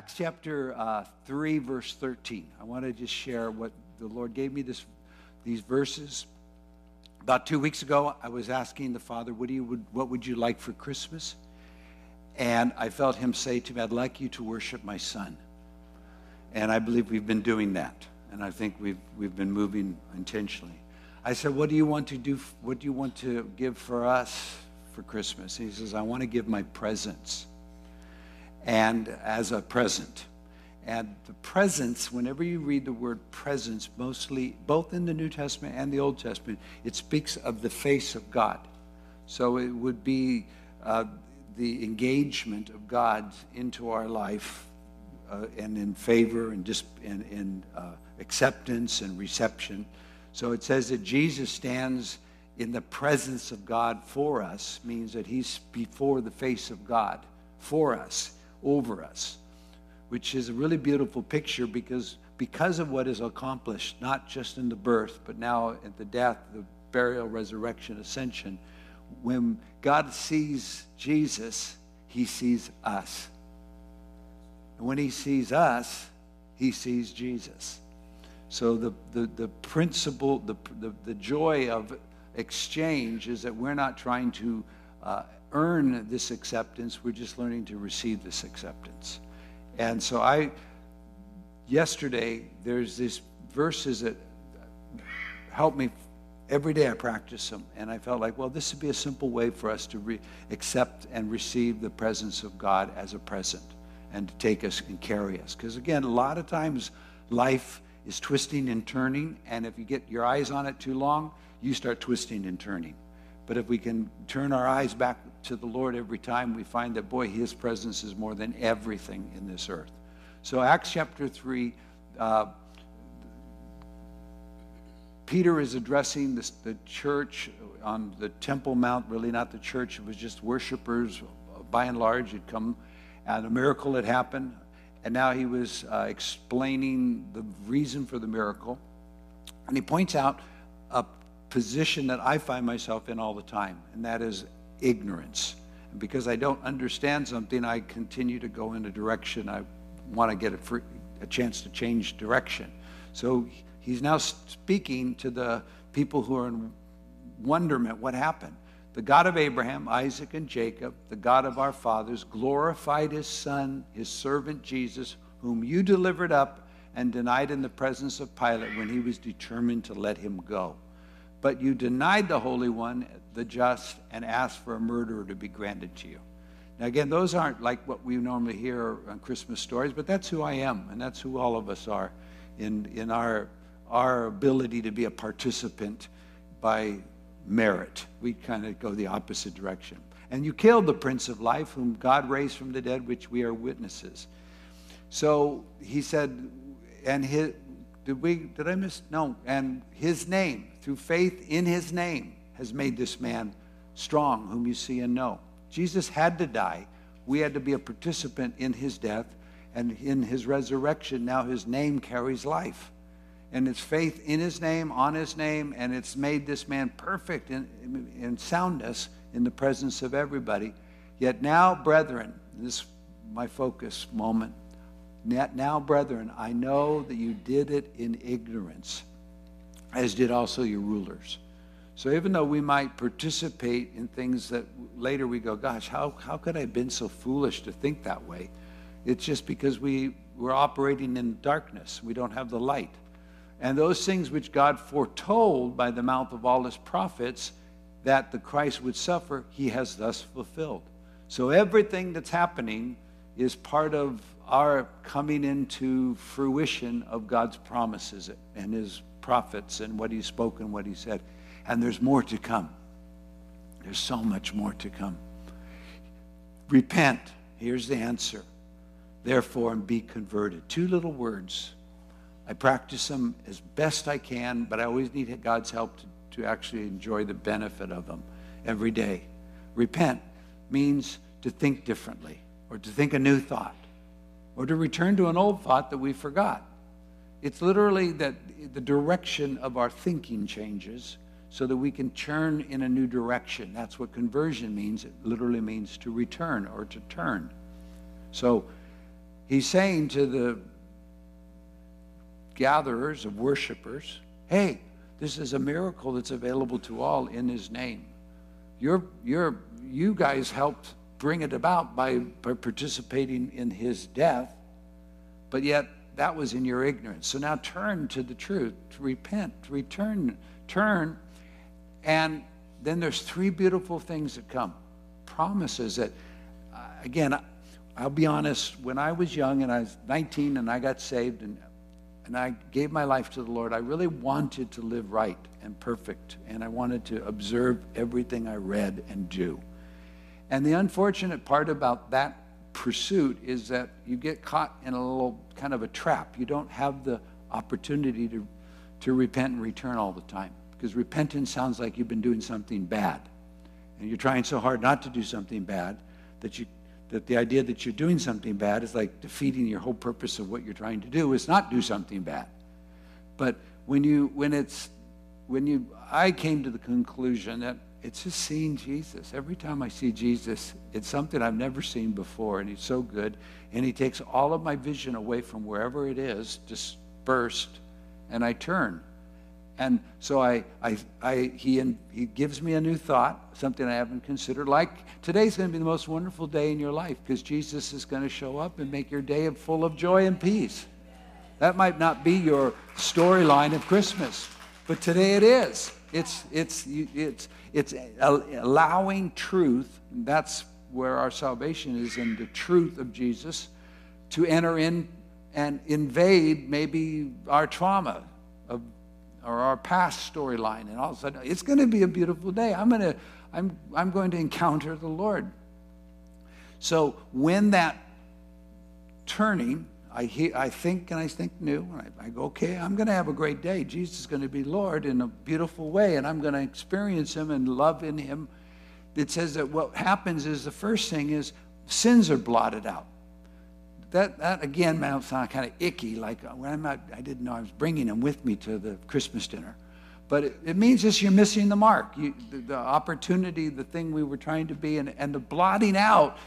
Acts chapter uh, 3, verse 13. I want to just share what the Lord gave me this, these verses. About two weeks ago, I was asking the Father, what, do you, would, what would you like for Christmas? And I felt Him say to me, I'd like you to worship my Son. And I believe we've been doing that. And I think we've, we've been moving intentionally. I said, What do you want to do? What do you want to give for us for Christmas? He says, I want to give my presents and as a present. And the presence, whenever you read the word presence, mostly both in the New Testament and the Old Testament, it speaks of the face of God. So it would be uh, the engagement of God into our life uh, and in favor and in, in uh, acceptance and reception. So it says that Jesus stands in the presence of God for us, means that he's before the face of God for us over us, which is a really beautiful picture because, because of what is accomplished, not just in the birth, but now at the death, the burial, resurrection, ascension. When God sees Jesus, he sees us. And when he sees us, he sees Jesus. So the, the, the principle, the, the, the joy of exchange is that we're not trying to uh, earn this acceptance. We're just learning to receive this acceptance. And so I, yesterday, there's these verses that help me every day I practice them. And I felt like, well, this would be a simple way for us to re- accept and receive the presence of God as a present and to take us and carry us. Because again, a lot of times life is twisting and turning. And if you get your eyes on it too long, you start twisting and turning. But if we can turn our eyes back to the Lord every time, we find that, boy, His presence is more than everything in this earth. So, Acts chapter 3, uh, Peter is addressing this, the church on the Temple Mount, really not the church, it was just worshipers by and large had come, and a miracle had happened. And now he was uh, explaining the reason for the miracle. And he points out position that I find myself in all the time, and that is ignorance. And because I don't understand something, I continue to go in a direction. I want to get a, free, a chance to change direction. So he's now speaking to the people who are in wonderment what happened. The God of Abraham, Isaac, and Jacob, the God of our fathers, glorified his son, his servant Jesus, whom you delivered up and denied in the presence of Pilate when he was determined to let him go. But you denied the Holy One, the just, and asked for a murderer to be granted to you. Now, again, those aren't like what we normally hear on Christmas stories, but that's who I am, and that's who all of us are in, in our, our ability to be a participant by merit. We kind of go the opposite direction. And you killed the Prince of Life, whom God raised from the dead, which we are witnesses. So he said, and his, did we, did I miss? No. And his name, through faith in his name, has made this man strong, whom you see and know. Jesus had to die. We had to be a participant in his death and in his resurrection. Now his name carries life. And it's faith in his name, on his name, and it's made this man perfect in, in soundness in the presence of everybody. Yet now, brethren, this is my focus moment. Now, brethren, I know that you did it in ignorance, as did also your rulers. So even though we might participate in things that later we go, gosh, how, how could I have been so foolish to think that way? It's just because we, we're operating in darkness. We don't have the light. And those things which God foretold by the mouth of all his prophets that the Christ would suffer, he has thus fulfilled. So everything that's happening is part of our coming into fruition of God's promises and his prophets and what he spoke and what he said. And there's more to come. There's so much more to come. Repent. Here's the answer. Therefore, and be converted. Two little words. I practice them as best I can, but I always need God's help to, to actually enjoy the benefit of them every day. Repent means to think differently or to think a new thought or to return to an old thought that we forgot. It's literally that the direction of our thinking changes so that we can turn in a new direction. That's what conversion means. It literally means to return or to turn. So he's saying to the gatherers of worshipers, hey, this is a miracle that's available to all in his name. You're, you're, you guys helped bring it about by, by participating in his death, but yet that was in your ignorance. So now turn to the truth, repent, return, turn. And then there's three beautiful things that come. Promises that, uh, again, I'll be honest, when I was young and I was 19 and I got saved and, and I gave my life to the Lord, I really wanted to live right and perfect. And I wanted to observe everything I read and do. And the unfortunate part about that pursuit is that you get caught in a little kind of a trap. You don't have the opportunity to, to repent and return all the time because repentance sounds like you've been doing something bad. And you're trying so hard not to do something bad that you that the idea that you're doing something bad is like defeating your whole purpose of what you're trying to do is not do something bad. But when you when it's when you I came to the conclusion that it's just seeing Jesus. Every time I see Jesus, it's something I've never seen before, and he's so good. And he takes all of my vision away from wherever it is, dispersed, and I turn. And so I, I, I, he, he gives me a new thought, something I haven't considered. Like today's going to be the most wonderful day in your life because Jesus is going to show up and make your day full of joy and peace. That might not be your storyline of Christmas, but today it is. It's, it's, it's, it's allowing truth. That's where our salvation is in the truth of Jesus to enter in and invade maybe our trauma of or our past storyline, and all of a sudden, it's going to be a beautiful day. I'm going to, I'm, I'm going to encounter the Lord. So when that turning, I, hear, I think and I think new. I, I go, okay, I'm going to have a great day. Jesus is going to be Lord in a beautiful way, and I'm going to experience Him and love in Him. It says that what happens is the first thing is sins are blotted out that, that again might sound kind of icky, like uh, when I'm not, I didn't know I was bringing him with me to the Christmas dinner. But it, it means just you're missing the mark. You, the, the, opportunity, the thing we were trying to be, and, and the blotting out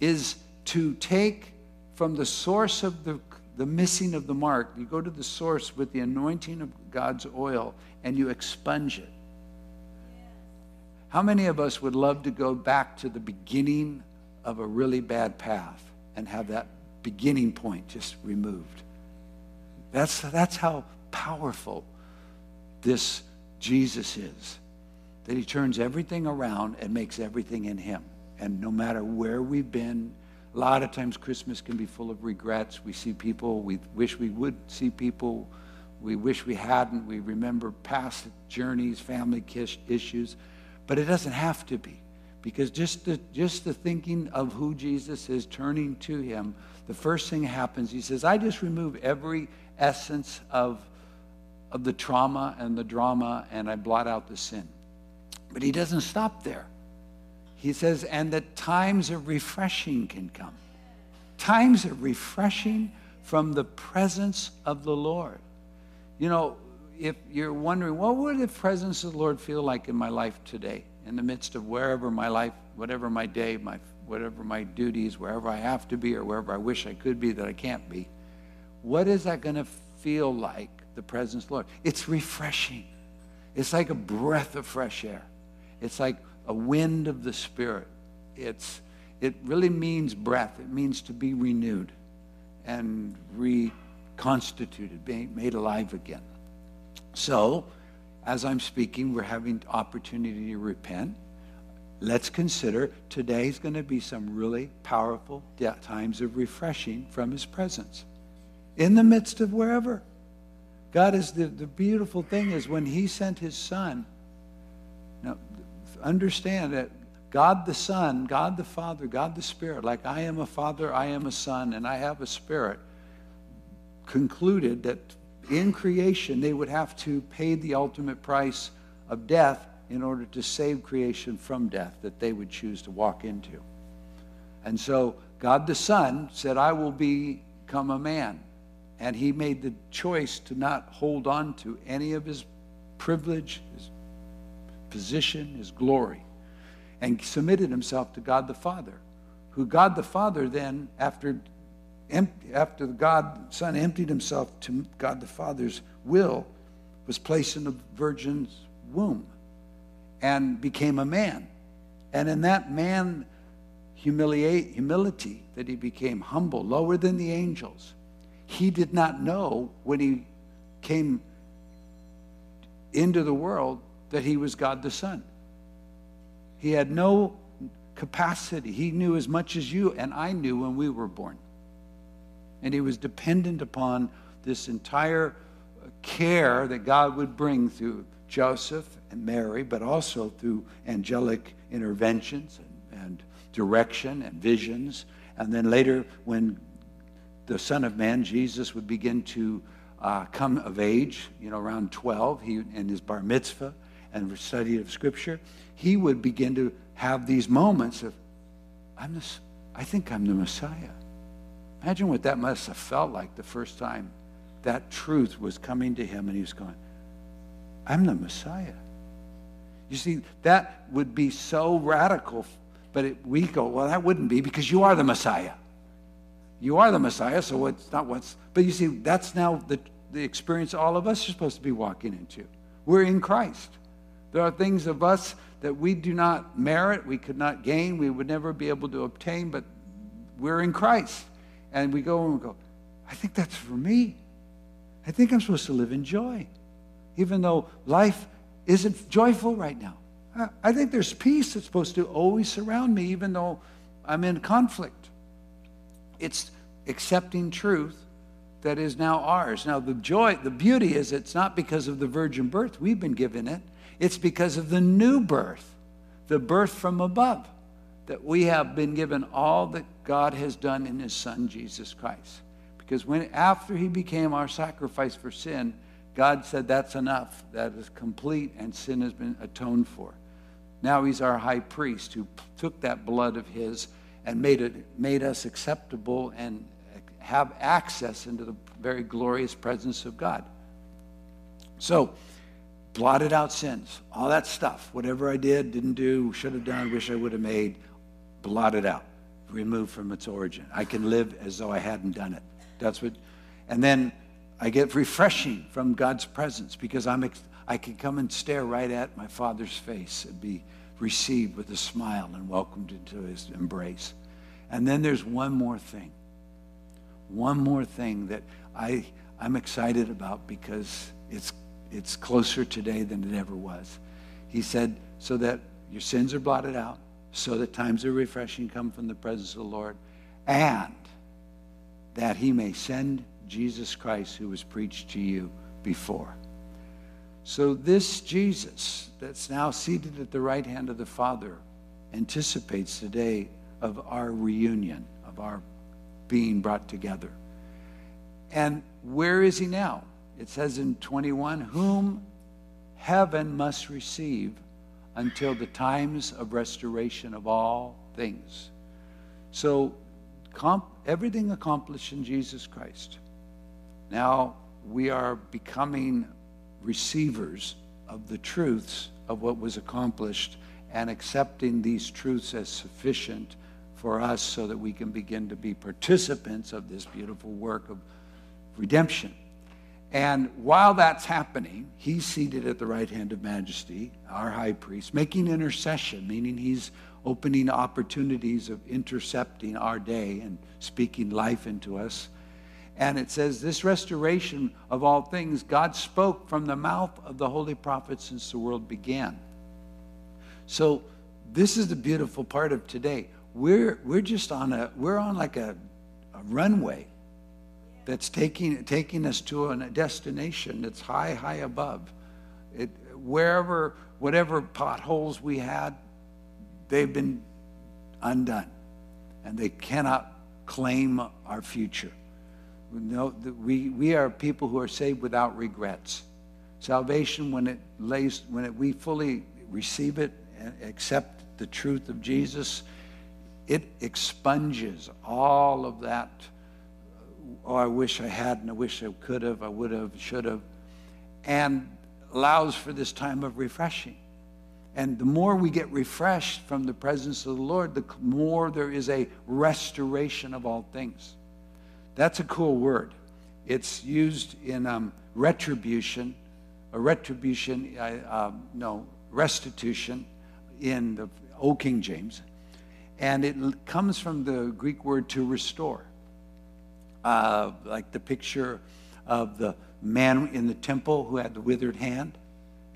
is to take from the source of the, the missing of the mark, you go to the source with the anointing of God's oil and you expunge it. How many of us would love to go back to the beginning of a really bad path and have that beginning point just removed. That's, that's how powerful this Jesus is. That he turns everything around and makes everything in him. And no matter where we've been, a lot of times Christmas can be full of regrets. We see people, we wish we would see people, we wish we hadn't. We remember past journeys, family issues. But it doesn't have to be. Because just the, just the thinking of who Jesus is, turning to him, the first thing happens, he says, I just remove every essence of, of the trauma and the drama and I blot out the sin. But he doesn't stop there. He says, and that times of refreshing can come. Times of refreshing from the presence of the Lord. You know, if you're wondering, what would the presence of the Lord feel like in my life today, in the midst of wherever my life, whatever my day, my whatever my duties, wherever I have to be or wherever I wish I could be that I can't be, what is that going to feel like, the presence of the Lord? It's refreshing. It's like a breath of fresh air. It's like a wind of the Spirit. It's, it really means breath. It means to be renewed and reconstituted, being made alive again. So, as I'm speaking, we're having opportunity to repent let's consider today's going to be some really powerful times of refreshing from his presence in the midst of wherever god is the, the beautiful thing is when he sent his son now understand that god the son god the father god the spirit like i am a father i am a son and i have a spirit concluded that in creation they would have to pay the ultimate price of death in order to save creation from death that they would choose to walk into. And so God the Son said, I will become a man. And he made the choice to not hold on to any of his privilege, his position, his glory, and submitted himself to God the Father, who God the Father then, after after the God, Son emptied himself to God the Father's will, was placed in the virgin's womb and became a man. And in that man humiliate, humility, that he became humble, lower than the angels, he did not know when he came into the world that he was God the Son. He had no capacity. He knew as much as you and I knew when we were born. And he was dependent upon this entire care that God would bring through Joseph and Mary, but also through angelic interventions and, and direction and visions. And then later, when the Son of Man, Jesus, would begin to uh, come of age, you know, around 12, he, in his bar mitzvah and study of Scripture, he would begin to have these moments of, I'm this, I think I'm the Messiah. Imagine what that must have felt like the first time that truth was coming to him and he was going, I'm the Messiah. You see, that would be so radical, but it, we go, well, that wouldn't be because you are the Messiah. You are the Messiah, so it's not what's, but you see, that's now the, the experience all of us are supposed to be walking into. We're in Christ. There are things of us that we do not merit, we could not gain, we would never be able to obtain, but we're in Christ. And we go and we go, I think that's for me. I think I'm supposed to live in joy, even though life isn't joyful right now. I think there's peace that's supposed to always surround me, even though I'm in conflict. It's accepting truth that is now ours. Now, the joy, the beauty is it's not because of the virgin birth we've been given it, it's because of the new birth, the birth from above, that we have been given all that God has done in His Son, Jesus Christ. Because when after He became our sacrifice for sin, God said, That's enough. That is complete, and sin has been atoned for. Now He's our high priest who took that blood of His and made, it, made us acceptable and have access into the very glorious presence of God. So, blotted out sins, all that stuff, whatever I did, didn't do, should have done, wish I would have made, blotted out, removed from its origin. I can live as though I hadn't done it. That's what, and then I get refreshing from God's presence because I'm, I can come and stare right at my Father's face and be received with a smile and welcomed into his embrace. And then there's one more thing. One more thing that I, I'm excited about because it's it's closer today than it ever was. He said, so that your sins are blotted out, so that times of refreshing come from the presence of the Lord, and that he may send Jesus Christ who was preached to you before. So this Jesus that's now seated at the right hand of the Father anticipates the day of our reunion, of our being brought together. And where is he now? It says in 21, whom heaven must receive until the times of restoration of all things. So, comp- everything accomplished in Jesus Christ. Now we are becoming receivers of the truths of what was accomplished and accepting these truths as sufficient for us so that we can begin to be participants of this beautiful work of redemption. And while that's happening, he's seated at the right hand of majesty, our high priest, making intercession, meaning he's opening opportunities of intercepting our day and speaking life into us. And it says, This restoration of all things, God spoke from the mouth of the holy prophet since the world began. So, this is the beautiful part of today. We're, we're just on a, we're on like a, a runway that's taking, taking us to a destination that's high, high above. It, wherever, whatever potholes we had, they've been undone. And they cannot claim our future. we, we are people who are saved without regrets. Salvation, when it lays, when it, we fully receive it and accept the truth of Jesus, it expunges all of that oh, I wish I hadn't, I wish I could have, I would have, should have, and allows for this time of refreshing. And the more we get refreshed from the presence of the Lord, the more there is a restoration of all things. That's a cool word. It's used in um, retribution, a retribution, uh, no, restitution in the Old King James. And it comes from the Greek word to restore. Uh, like the picture of the man in the temple who had the withered hand.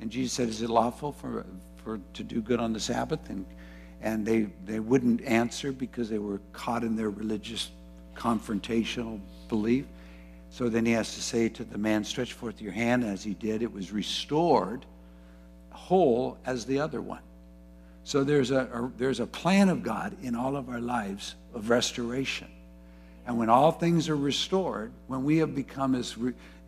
And Jesus said, Is it lawful for, for to do good on the Sabbath? And, and they, they wouldn't answer because they were caught in their religious confrontational belief. So then he has to say to the man, Stretch forth your hand. As he did, it was restored whole as the other one. So there's a, a, there's a plan of God in all of our lives of restoration. And when all things are restored, when we have become as,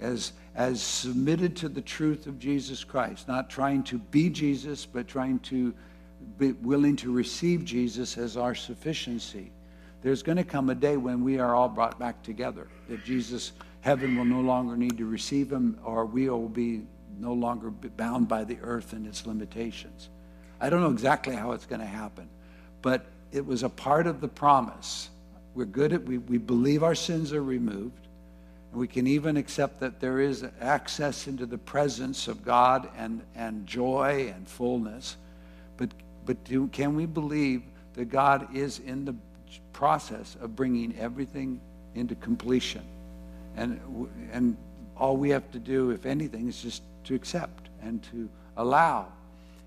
as, as submitted to the truth of Jesus Christ, not trying to be Jesus, but trying to be willing to receive Jesus as our sufficiency, there's going to come a day when we are all brought back together. That Jesus, heaven will no longer need to receive him, or we will be no longer bound by the earth and its limitations. I don't know exactly how it's going to happen, but it was a part of the promise. We're good at, we, we believe our sins are removed. And we can even accept that there is access into the presence of God and, and joy and fullness. But, but do, can we believe that God is in the process of bringing everything into completion? And, and all we have to do, if anything, is just to accept and to allow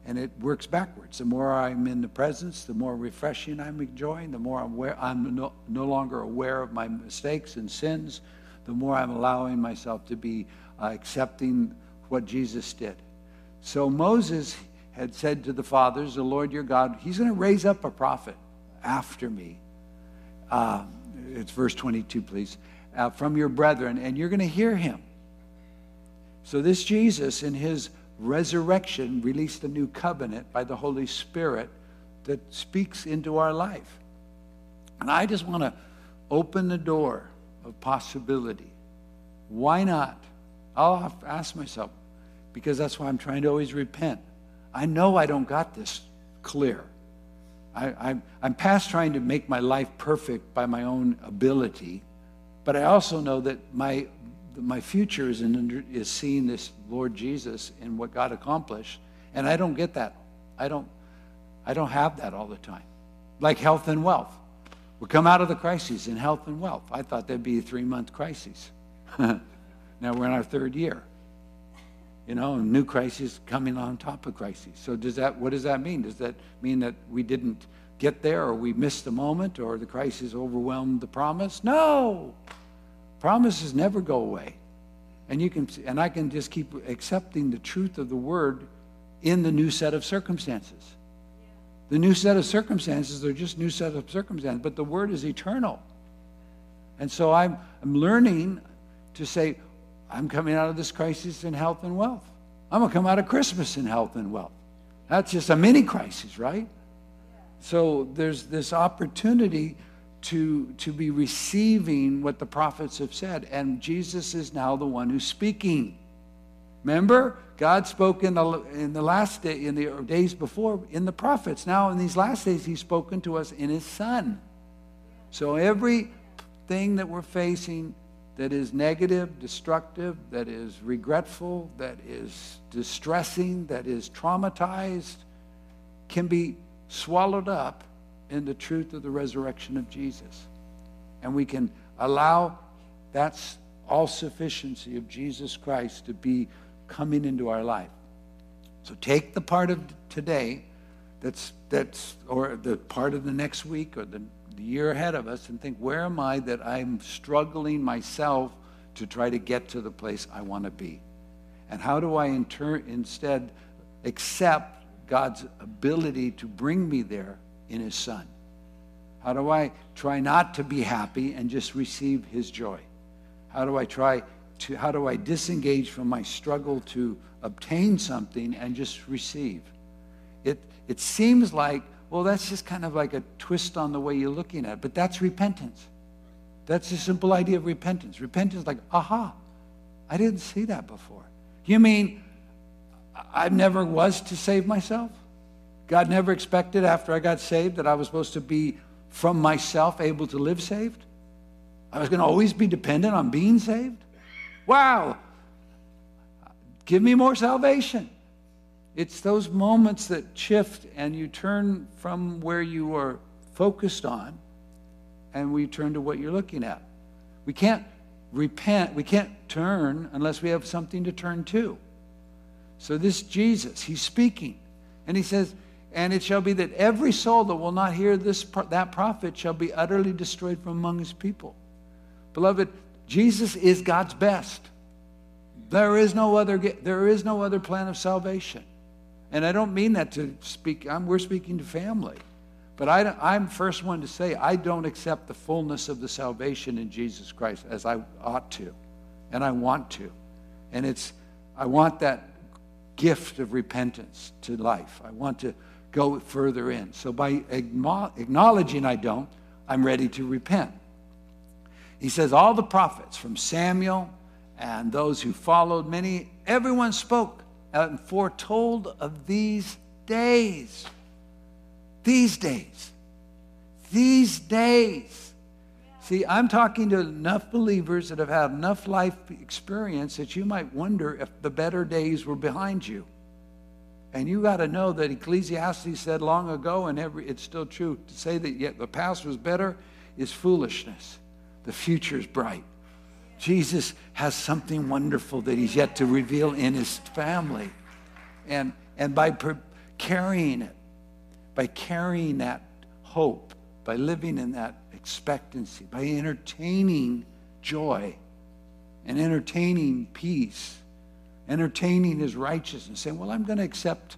and it works backwards. The more I'm in the presence, the more refreshing I'm enjoying, the more I'm, aware, I'm no, no longer aware of my mistakes and sins, the more I'm allowing myself to be uh, accepting what Jesus did. So Moses had said to the fathers, The Lord your God, He's going to raise up a prophet after me. Uh, it's verse 22, please. Uh, from your brethren, and you're going to hear him. So, this Jesus, in his resurrection released a new covenant by the Holy Spirit that speaks into our life. And I just want to open the door of possibility. Why not? I'll ask myself, because that's why I'm trying to always repent. I know I don't got this clear. I, am past trying to make my life perfect by my own ability, but I also know that my my future is, in, is seeing this Lord Jesus and what God accomplished. And I don't get that. I don't, I don't have that all the time. Like health and wealth. We come out of the crises in health and wealth. I thought there'd be a three month crisis. now we're in our third year. You know, new crises coming on top of crises. So does that what does that mean? Does that mean that we didn't get there or we missed the moment or the crisis overwhelmed the promise? No. Promises never go away. And you can and I can just keep accepting the truth of the word in the new set of circumstances. The new set of circumstances, they're just new set of circumstances, but the word is eternal. And so I'm, I'm learning to say, I'm coming out of this crisis in health and wealth. I'm going to come out of Christmas in health and wealth. That's just a mini crisis, right? So there's this opportunity to, to be receiving what the prophets have said. And Jesus is now the one who's speaking. Remember, God spoke in the, in the last day, in the days before, in the prophets. Now, in these last days, He's spoken to us in His Son. So everything that we're facing that is negative, destructive, that is regretful, that is distressing, that is traumatized, can be swallowed up in the truth of the resurrection of Jesus. And we can allow that all sufficiency of Jesus Christ to be coming into our life. So take the part of today that's that's or the part of the next week or the, the year ahead of us and think, where am I that I'm struggling myself to try to get to the place I want to be? And how do I inter- instead accept God's ability to bring me there in his son? How do I try not to be happy and just receive his joy? How do I try to, how do I disengage from my struggle to obtain something and just receive? It, it seems like, well, that's just kind of like a twist on the way you're looking at it, but that's repentance. That's the simple idea of repentance. Repentance like, aha, I didn't see that before. You mean I never was to save myself? God never expected after I got saved that I was supposed to be from myself able to live saved? I was going to always be dependent on being saved? Wow. Give me more salvation. It's those moments that shift and you turn from where you are focused on and we turn to what you're looking at. We can't repent, we can't turn unless we have something to turn to. So, this Jesus, he's speaking, and he says, And it shall be that every soul that will not hear this, that prophet shall be utterly destroyed from among his people. Beloved, Jesus is God's best. There is no other, there is no other plan of salvation. And I don't mean that to speak, I'm, we're speaking to family. But I, am first one to say I don't accept the fullness of the salvation in Jesus Christ as I ought to, and I want to. And it's, I want that gift of repentance to life. I want to go further in. So by acknowledging I don't, I'm ready to repent. He says, All the prophets from Samuel and those who followed, many, everyone spoke and foretold of these days. These days. These days. See, I'm talking to enough believers that have had enough life experience that you might wonder if the better days were behind you. And you got to know that Ecclesiastes said long ago, and every, it's still true, to say that yet the past was better is foolishness. The future is bright. Jesus has something wonderful that he's yet to reveal in his family. And, and by per- carrying it, by carrying that hope, by living in that expectancy, by entertaining joy and entertaining peace, entertaining his righteousness, saying, Well, I'm going to accept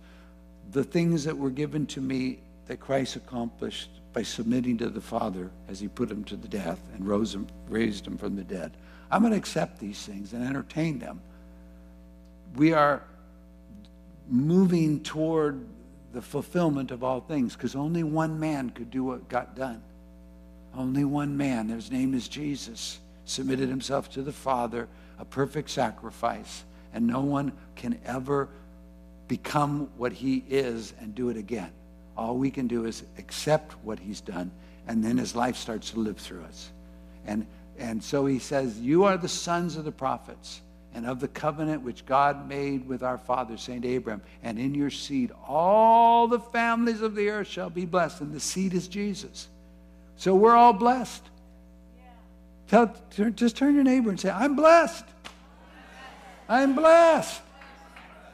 the things that were given to me that Christ accomplished by submitting to the Father as he put him to the death and rose him, raised him from the dead. I'm going to accept these things and entertain them. We are moving toward the fulfillment of all things because only one man could do what got done. Only one man, his name is Jesus, submitted himself to the Father, a perfect sacrifice, and no one can ever become what he is and do it again. All we can do is accept what he's done, and then his life starts to live through us. And, and so he says, You are the sons of the prophets and of the covenant which God made with our father, St. Abraham. And in your seed, all the families of the earth shall be blessed. And the seed is Jesus. So we're all blessed. Yeah. Tell, just turn your neighbor and say, I'm blessed. I'm blessed.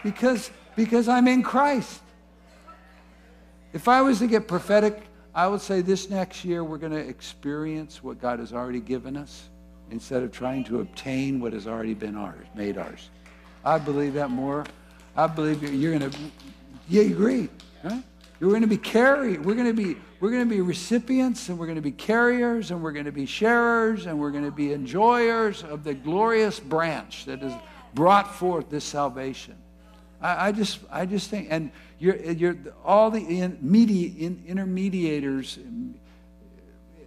Because, because I'm in Christ. If I was to get prophetic, I would say this next year we're going to experience what God has already given us instead of trying to obtain what has already been ours, made ours. I believe that more. I believe you're going to, yeah, you agree, right? You're going to be carry. We're going to be we're going to be recipients and we're going to be carriers and we're going to be sharers and we're going to be enjoyers of the glorious branch that is brought forth this salvation. I, I just I just think and you're you're all the in, media, in, intermediators,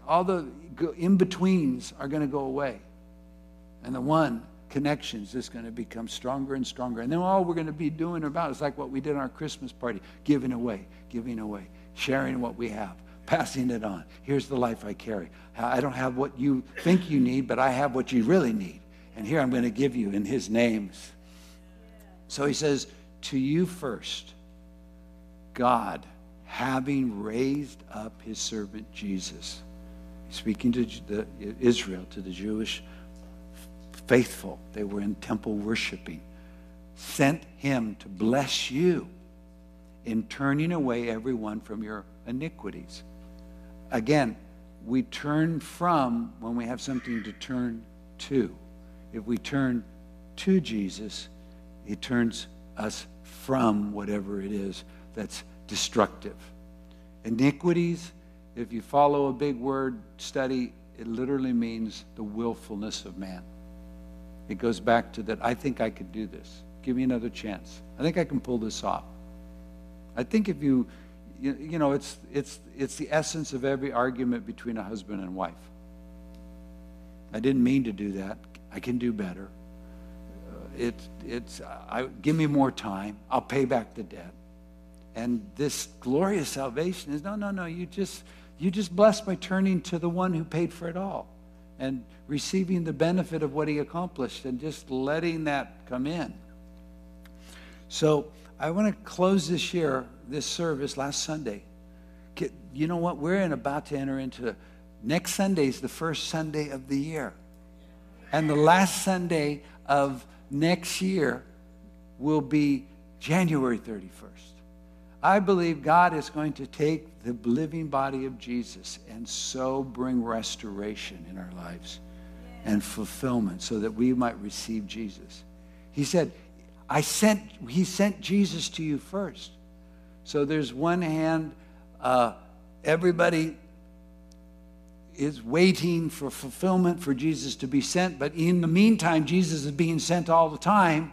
all the in betweens are going to go away. And the one connections is just going to become stronger and stronger. And then all we're going to be doing about is like what we did on our Christmas party giving away, giving away, sharing what we have, passing it on. Here's the life I carry. I don't have what you think you need, but I have what you really need. And here I'm going to give you in his names. So he says, To you first, God, having raised up his servant Jesus speaking to the, Israel, to the Jewish faithful. They were in temple worshiping. Sent him to bless you in turning away everyone from your iniquities. Again, we turn from when we have something to turn to. If we turn to Jesus, he turns us from whatever it is that's destructive. Iniquities if you follow a big word study, it literally means the willfulness of man. It goes back to that I think I could do this. Give me another chance. I think I can pull this off. I think if you, you, you know, it's, it's, it's the essence of every argument between a husband and wife. I didn't mean to do that. I can do better. Uh, it, it's, I, give me more time. I'll pay back the debt. And this glorious salvation is no, no, no. You just, you just blessed by turning to the one who paid for it all. and receiving the benefit of what he accomplished and just letting that come in. So I want to close this year, this service last Sunday. You know what? We're in about to enter into next Sunday is the first Sunday of the year. And the last Sunday of next year will be January 31st. I believe God is going to take the living body of Jesus and so bring restoration in our lives and fulfillment so that we might receive Jesus. He said, I sent, he sent Jesus to you first. So there's one hand, uh, everybody is waiting for fulfillment for Jesus to be sent, but in the meantime, Jesus is being sent all the time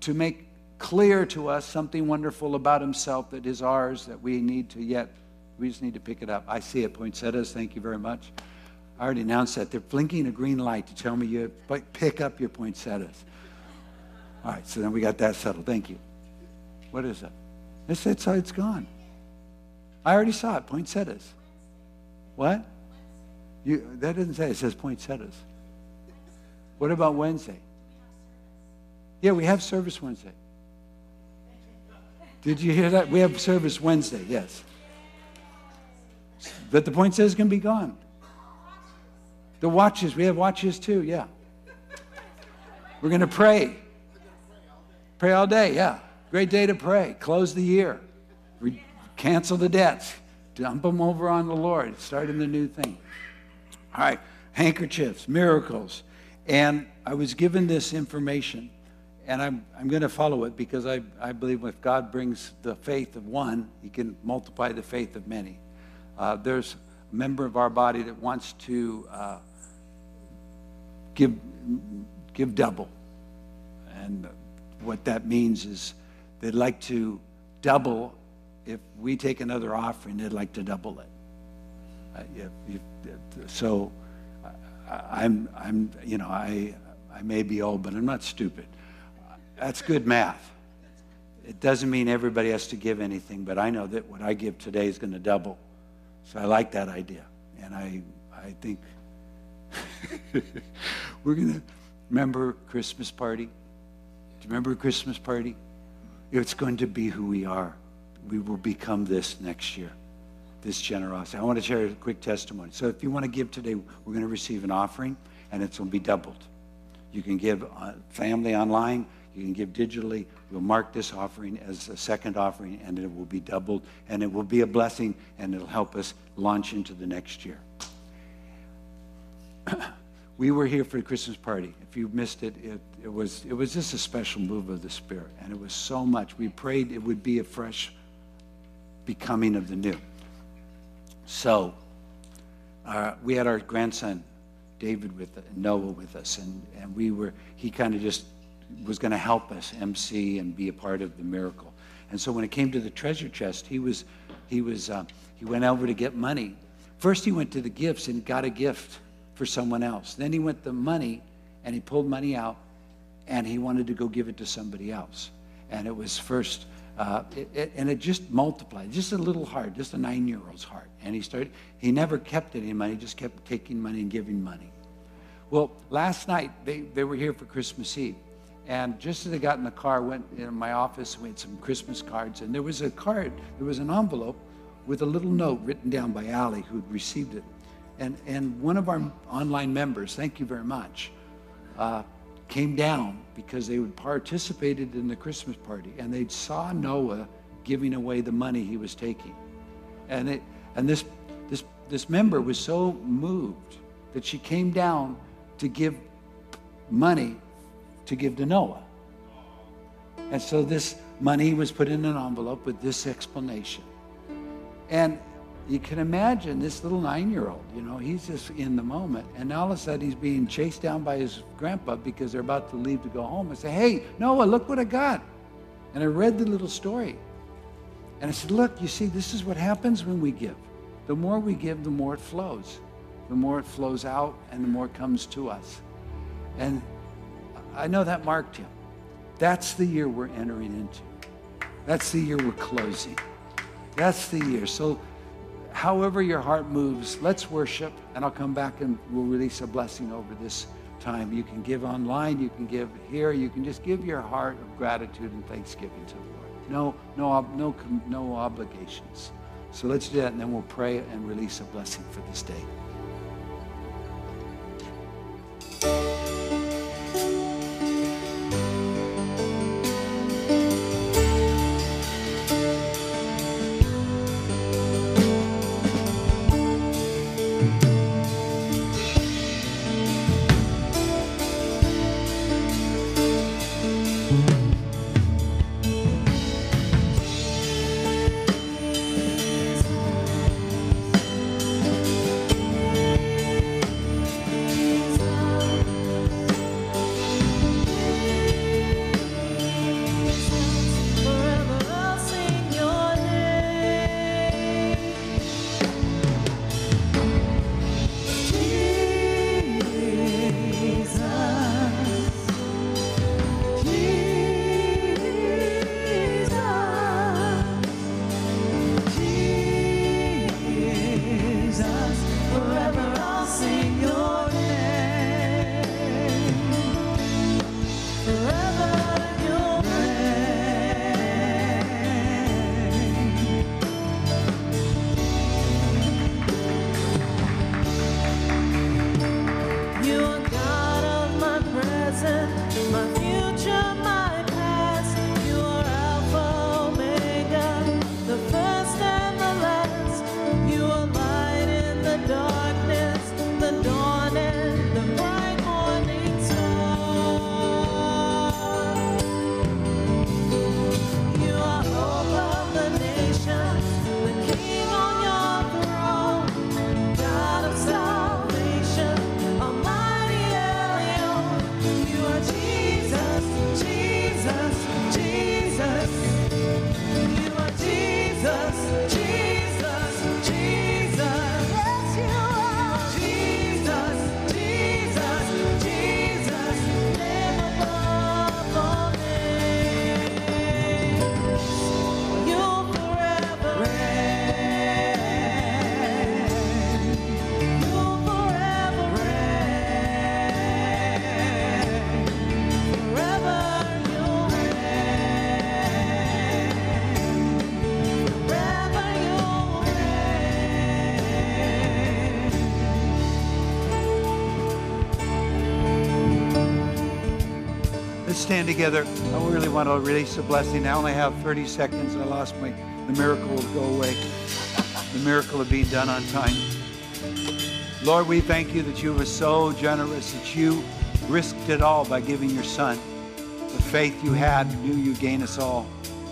to make clear to us something wonderful about himself that is ours that we need to yet, we just need to pick it up. I see it, poinsettias. Thank you very much. I already announced that. They're blinking a green light to tell me you pick up your poinsettias. All right, so then we got that settled. Thank you. What is it? It's, it's, it's gone. I already saw it, poinsettias. What? You, that doesn't say it. says poinsettias. What about Wednesday? Yeah, we have service Wednesday. Did you hear that? We have service Wednesday, yes. But the poinsettias can be gone. The watches, we have watches too, yeah. We're going to pray. Pray all day, yeah. Great day to pray. Close the year. Re- cancel the debts. Dump them over on the Lord. Starting the new thing. All right, handkerchiefs, miracles. And I was given this information, and I'm, I'm going to follow it because I, I believe if God brings the faith of one, he can multiply the faith of many. Uh, there's a member of our body that wants to uh, give, give double. And what that means is they'd like to double. If we take another offering, they'd like to double it. If, so I'm, I'm, you know, I, I may be old, but I'm not stupid. That's good math. It doesn't mean everybody has to give anything, but I know that what I give today is going to double. So I like that idea. And I, I think we're going to remember Christmas party. Do you remember Christmas party? It's going to be who we are. We will become this next year this generosity. I want to share a quick testimony. So if you want to give today, we're going to receive an offering, and it's going to be doubled. You can give uh, family online. You can give digitally. We'll mark this offering as a second offering, and it will be doubled, and it will be a blessing, and it'll help us launch into the next year. we were here for the Christmas party. If you missed it, it, it, was, it was just a special move of the Spirit, and it was so much. We prayed it would be a fresh becoming of the new. So uh, we had our grandson David with Noah with us, and, and we were he kind of just was going to help us MC and be a part of the miracle. And so when it came to the treasure chest, he was he was uh, he went over to get money. First he went to the gifts and got a gift for someone else. Then he went the money and he pulled money out and he wanted to go give it to somebody else. And it was first uh, it, and it just multiplied, just a little heart, just a nine-year-old's heart. And he started, he never kept any money, just kept taking money and giving money. Well, last night, they, they were here for Christmas Eve. And just as they got in the car, went in my office, we had some Christmas cards, and there was a card, there was an envelope with a little note written down by Allie who'd received it. And, and one of our online members, thank you very much, uh, came down because they would participated in the Christmas party and they saw Noah giving away the money he was taking. And it and this this this member was so moved that she came down to give money to give to Noah. And so this money was put in an envelope with this explanation. And you can imagine this little nine-year-old, you know, he's just in the moment. And all of a sudden he's being chased down by his grandpa because they're about to leave to go home and say, hey, Noah, look what I got. And I read the little story. And I said, look, you see, this is what happens when we give. The more we give, the more it flows. The more it flows out and the more it comes to us. And I know that marked him. That's the year we're entering into. That's the year we're closing. That's the year. So however your heart moves, let's worship, and I'll come back and we'll release a blessing over this time. You can give online, you can give here, you can just give your heart of gratitude and thanksgiving to the Lord. No, no, no, no obligations. So let's do that, and then we'll pray and release a blessing for this day. Stand together. I really want to release a blessing. I only have 30 seconds. I lost my, the miracle will go away. The miracle of being done on time. Lord, we thank you that you were so generous that you risked it all by giving your son. The faith you had knew you gain us all.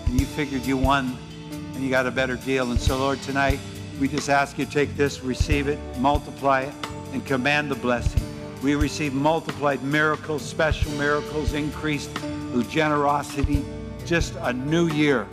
And you figured you won and you got a better deal. And so, Lord, tonight we just ask you to take this, receive it, multiply it, and command the blessing. We receive multiplied miracles, special miracles, increased generosity, just a new year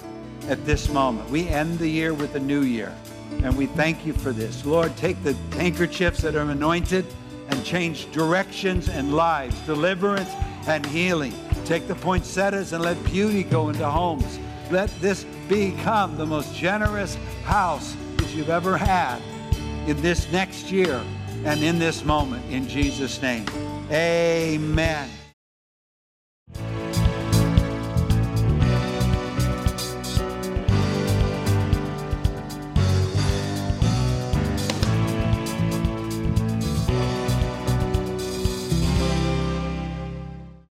at this moment. We end the year with a new year, and we thank you for this. Lord, take the handkerchiefs that are anointed and change directions and lives, deliverance and healing. Take the poinsettias and let beauty go into homes. Let this become the most generous house that you've ever had in this next year and in this moment. In Jesus' name, amen.